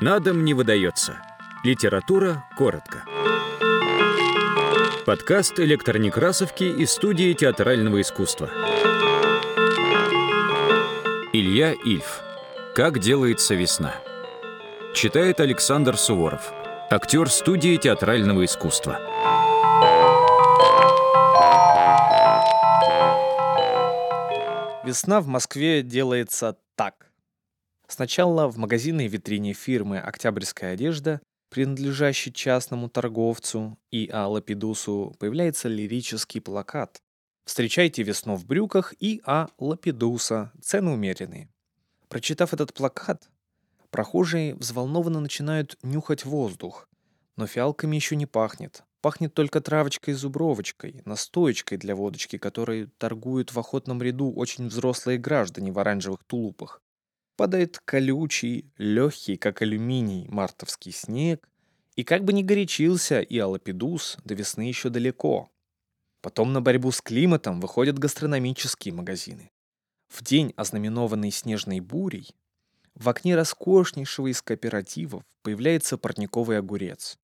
На дом не выдается. Литература коротко. Подкаст электронекрасовки из студии театрального искусства. Илья Ильф. Как делается весна. Читает Александр Суворов. Актер студии театрального искусства. Весна в Москве делается так. Сначала в магазинной витрине фирмы «Октябрьская одежда», принадлежащей частному торговцу И.А. Лапидусу, появляется лирический плакат. Встречайте весну в брюках И.А. Лапидуса, цены умеренные. Прочитав этот плакат, прохожие взволнованно начинают нюхать воздух, но фиалками еще не пахнет. Пахнет только травочкой-зубровочкой, настоечкой для водочки, которой торгуют в охотном ряду очень взрослые граждане в оранжевых тулупах. Падает колючий, легкий, как алюминий, мартовский снег, и как бы ни горячился и Алапидус, до весны еще далеко. Потом на борьбу с климатом выходят гастрономические магазины. В день, ознаменованный снежной бурей, в окне роскошнейшего из кооперативов появляется парниковый огурец.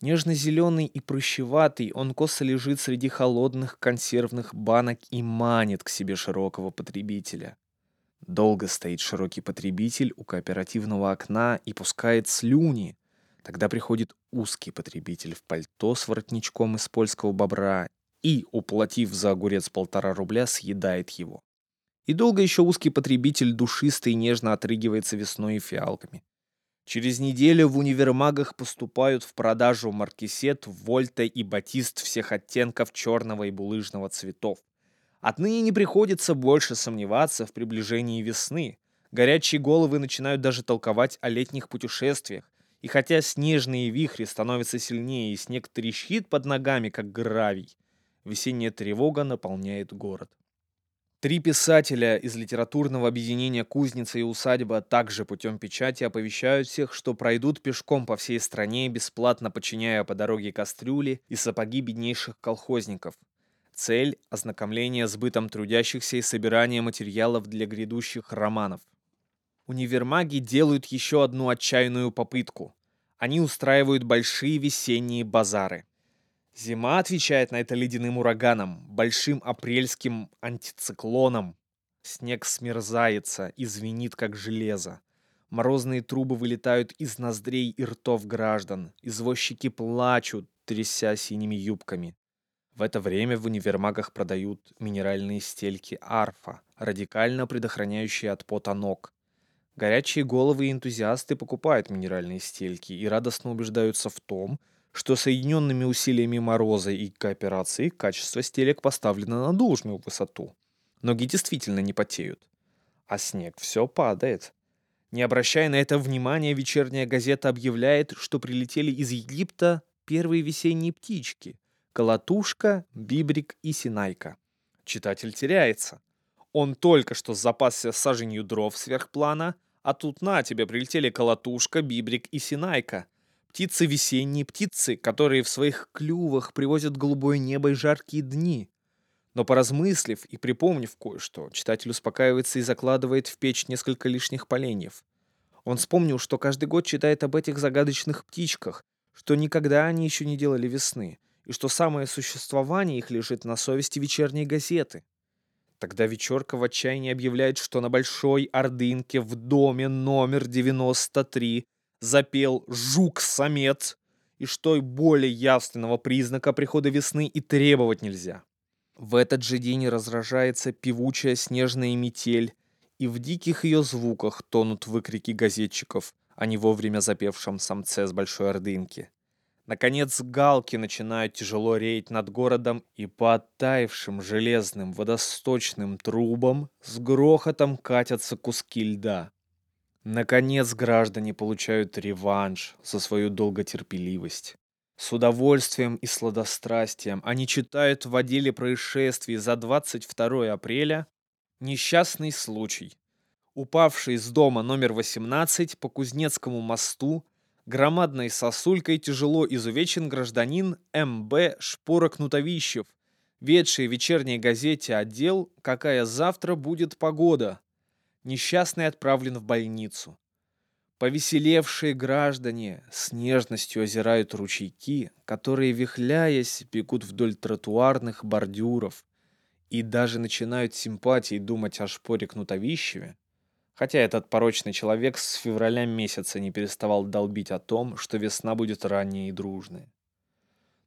Нежно-зеленый и прыщеватый, он косо лежит среди холодных консервных банок и манит к себе широкого потребителя. Долго стоит широкий потребитель у кооперативного окна и пускает слюни. Тогда приходит узкий потребитель в пальто с воротничком из польского бобра и, уплатив за огурец полтора рубля, съедает его. И долго еще узкий потребитель душисто и нежно отрыгивается весной и фиалками. Через неделю в универмагах поступают в продажу маркисет, вольта и батист всех оттенков черного и булыжного цветов. Отныне не приходится больше сомневаться в приближении весны. Горячие головы начинают даже толковать о летних путешествиях. И хотя снежные вихри становятся сильнее и снег трещит под ногами, как гравий, весенняя тревога наполняет город. Три писателя из литературного объединения «Кузница и усадьба» также путем печати оповещают всех, что пройдут пешком по всей стране, бесплатно подчиняя по дороге кастрюли и сапоги беднейших колхозников. Цель – ознакомление с бытом трудящихся и собирание материалов для грядущих романов. Универмаги делают еще одну отчаянную попытку. Они устраивают большие весенние базары. Зима отвечает на это ледяным ураганом, большим апрельским антициклоном. Снег смерзается и звенит, как железо. Морозные трубы вылетают из ноздрей и ртов граждан. Извозчики плачут, тряся синими юбками. В это время в универмагах продают минеральные стельки арфа, радикально предохраняющие от пота ног. Горячие головы и энтузиасты покупают минеральные стельки и радостно убеждаются в том, что соединенными усилиями Мороза и кооперации качество стелек поставлено на должную высоту. Ноги действительно не потеют. А снег все падает. Не обращая на это внимания, вечерняя газета объявляет, что прилетели из Египта первые весенние птички – колотушка, бибрик и синайка. Читатель теряется. Он только что запасся саженью дров сверхплана, а тут на тебе прилетели колотушка, бибрик и синайка – Птицы весенние, птицы, которые в своих клювах привозят голубое небо и жаркие дни. Но поразмыслив и припомнив кое-что, читатель успокаивается и закладывает в печь несколько лишних поленьев. Он вспомнил, что каждый год читает об этих загадочных птичках, что никогда они еще не делали весны, и что самое существование их лежит на совести вечерней газеты. Тогда вечерка в отчаянии объявляет, что на Большой Ордынке в доме номер 93 запел жук-самец, и что более явственного признака прихода весны и требовать нельзя. В этот же день разражается певучая снежная метель, и в диких ее звуках тонут выкрики газетчиков о не вовремя запевшем самце с Большой Ордынки. Наконец галки начинают тяжело реять над городом, и по оттаившим железным водосточным трубам с грохотом катятся куски льда. Наконец граждане получают реванш за свою долготерпеливость. С удовольствием и сладострастием они читают в отделе происшествий за 22 апреля несчастный случай. Упавший из дома номер 18 по Кузнецкому мосту громадной сосулькой тяжело изувечен гражданин М.Б. Шпорок-Нутовищев, ведший в вечерней газете отдел «Какая завтра будет погода», Несчастный отправлен в больницу. Повеселевшие граждане с нежностью озирают ручейки, которые, вихляясь, бегут вдоль тротуарных бордюров, и даже начинают симпатией думать о шпоре Кнутовищеве, хотя этот порочный человек с февраля месяца не переставал долбить о том, что весна будет ранней и дружной.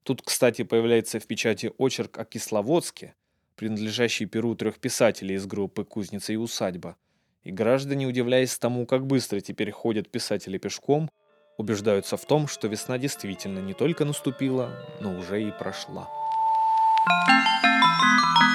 Тут, кстати, появляется в печати очерк о Кисловодске, принадлежащий перу трех писателей из группы «Кузница и усадьба», и граждане, удивляясь тому, как быстро теперь ходят писатели пешком, убеждаются в том, что весна действительно не только наступила, но уже и прошла. Thank you.